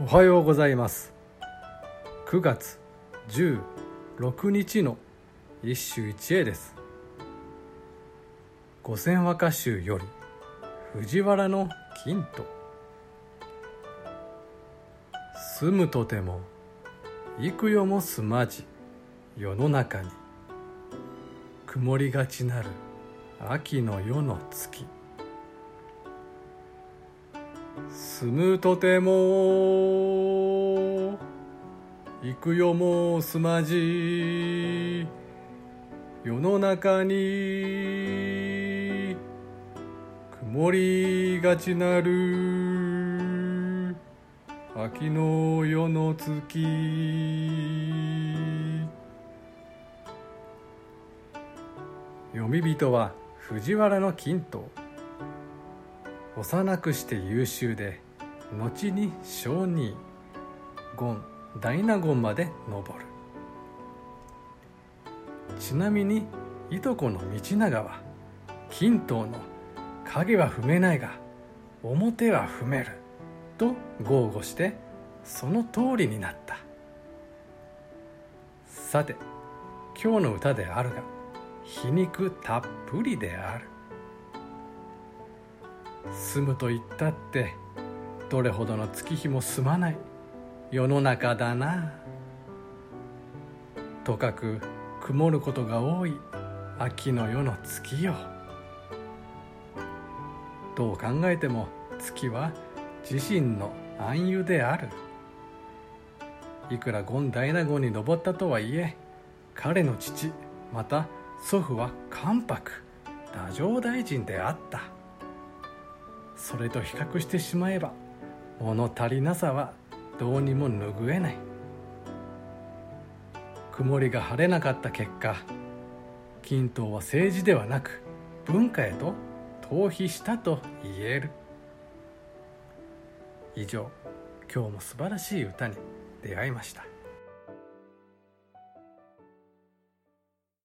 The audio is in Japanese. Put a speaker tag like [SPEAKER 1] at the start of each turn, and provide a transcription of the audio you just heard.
[SPEAKER 1] おはようございます。9月16日の一首一会です。五千和歌集より藤原の金と。住むとても幾夜もすまじ世の中に。曇りがちなる秋の夜の月。住むとても幾夜もすまじ世の中に曇りがちなる秋の夜の月。読み人は藤原の金刀。幼くして優秀で後に小児権大納言まで上る。ちなみにいとこの道長は金刀の影は踏めないが表は踏めると豪語してその通りになった。さて今日の歌であるが皮肉たっぷりである。住むと言ったってどれほどの月日も住まない。世の中だな。とかく曇ることが多い。秋の夜の月よ。どう考えても月は自身の暗喩である。いくら権大納言に登ったとはいえ彼の父また祖父は関白太政大臣であった。それと比較してしまえば物足りなさはどうにも拭えない。曇りが晴れなかった結果均等は政治ではなく文化へと逃避したと言える。以上今日も素晴らしい歌に出会いました。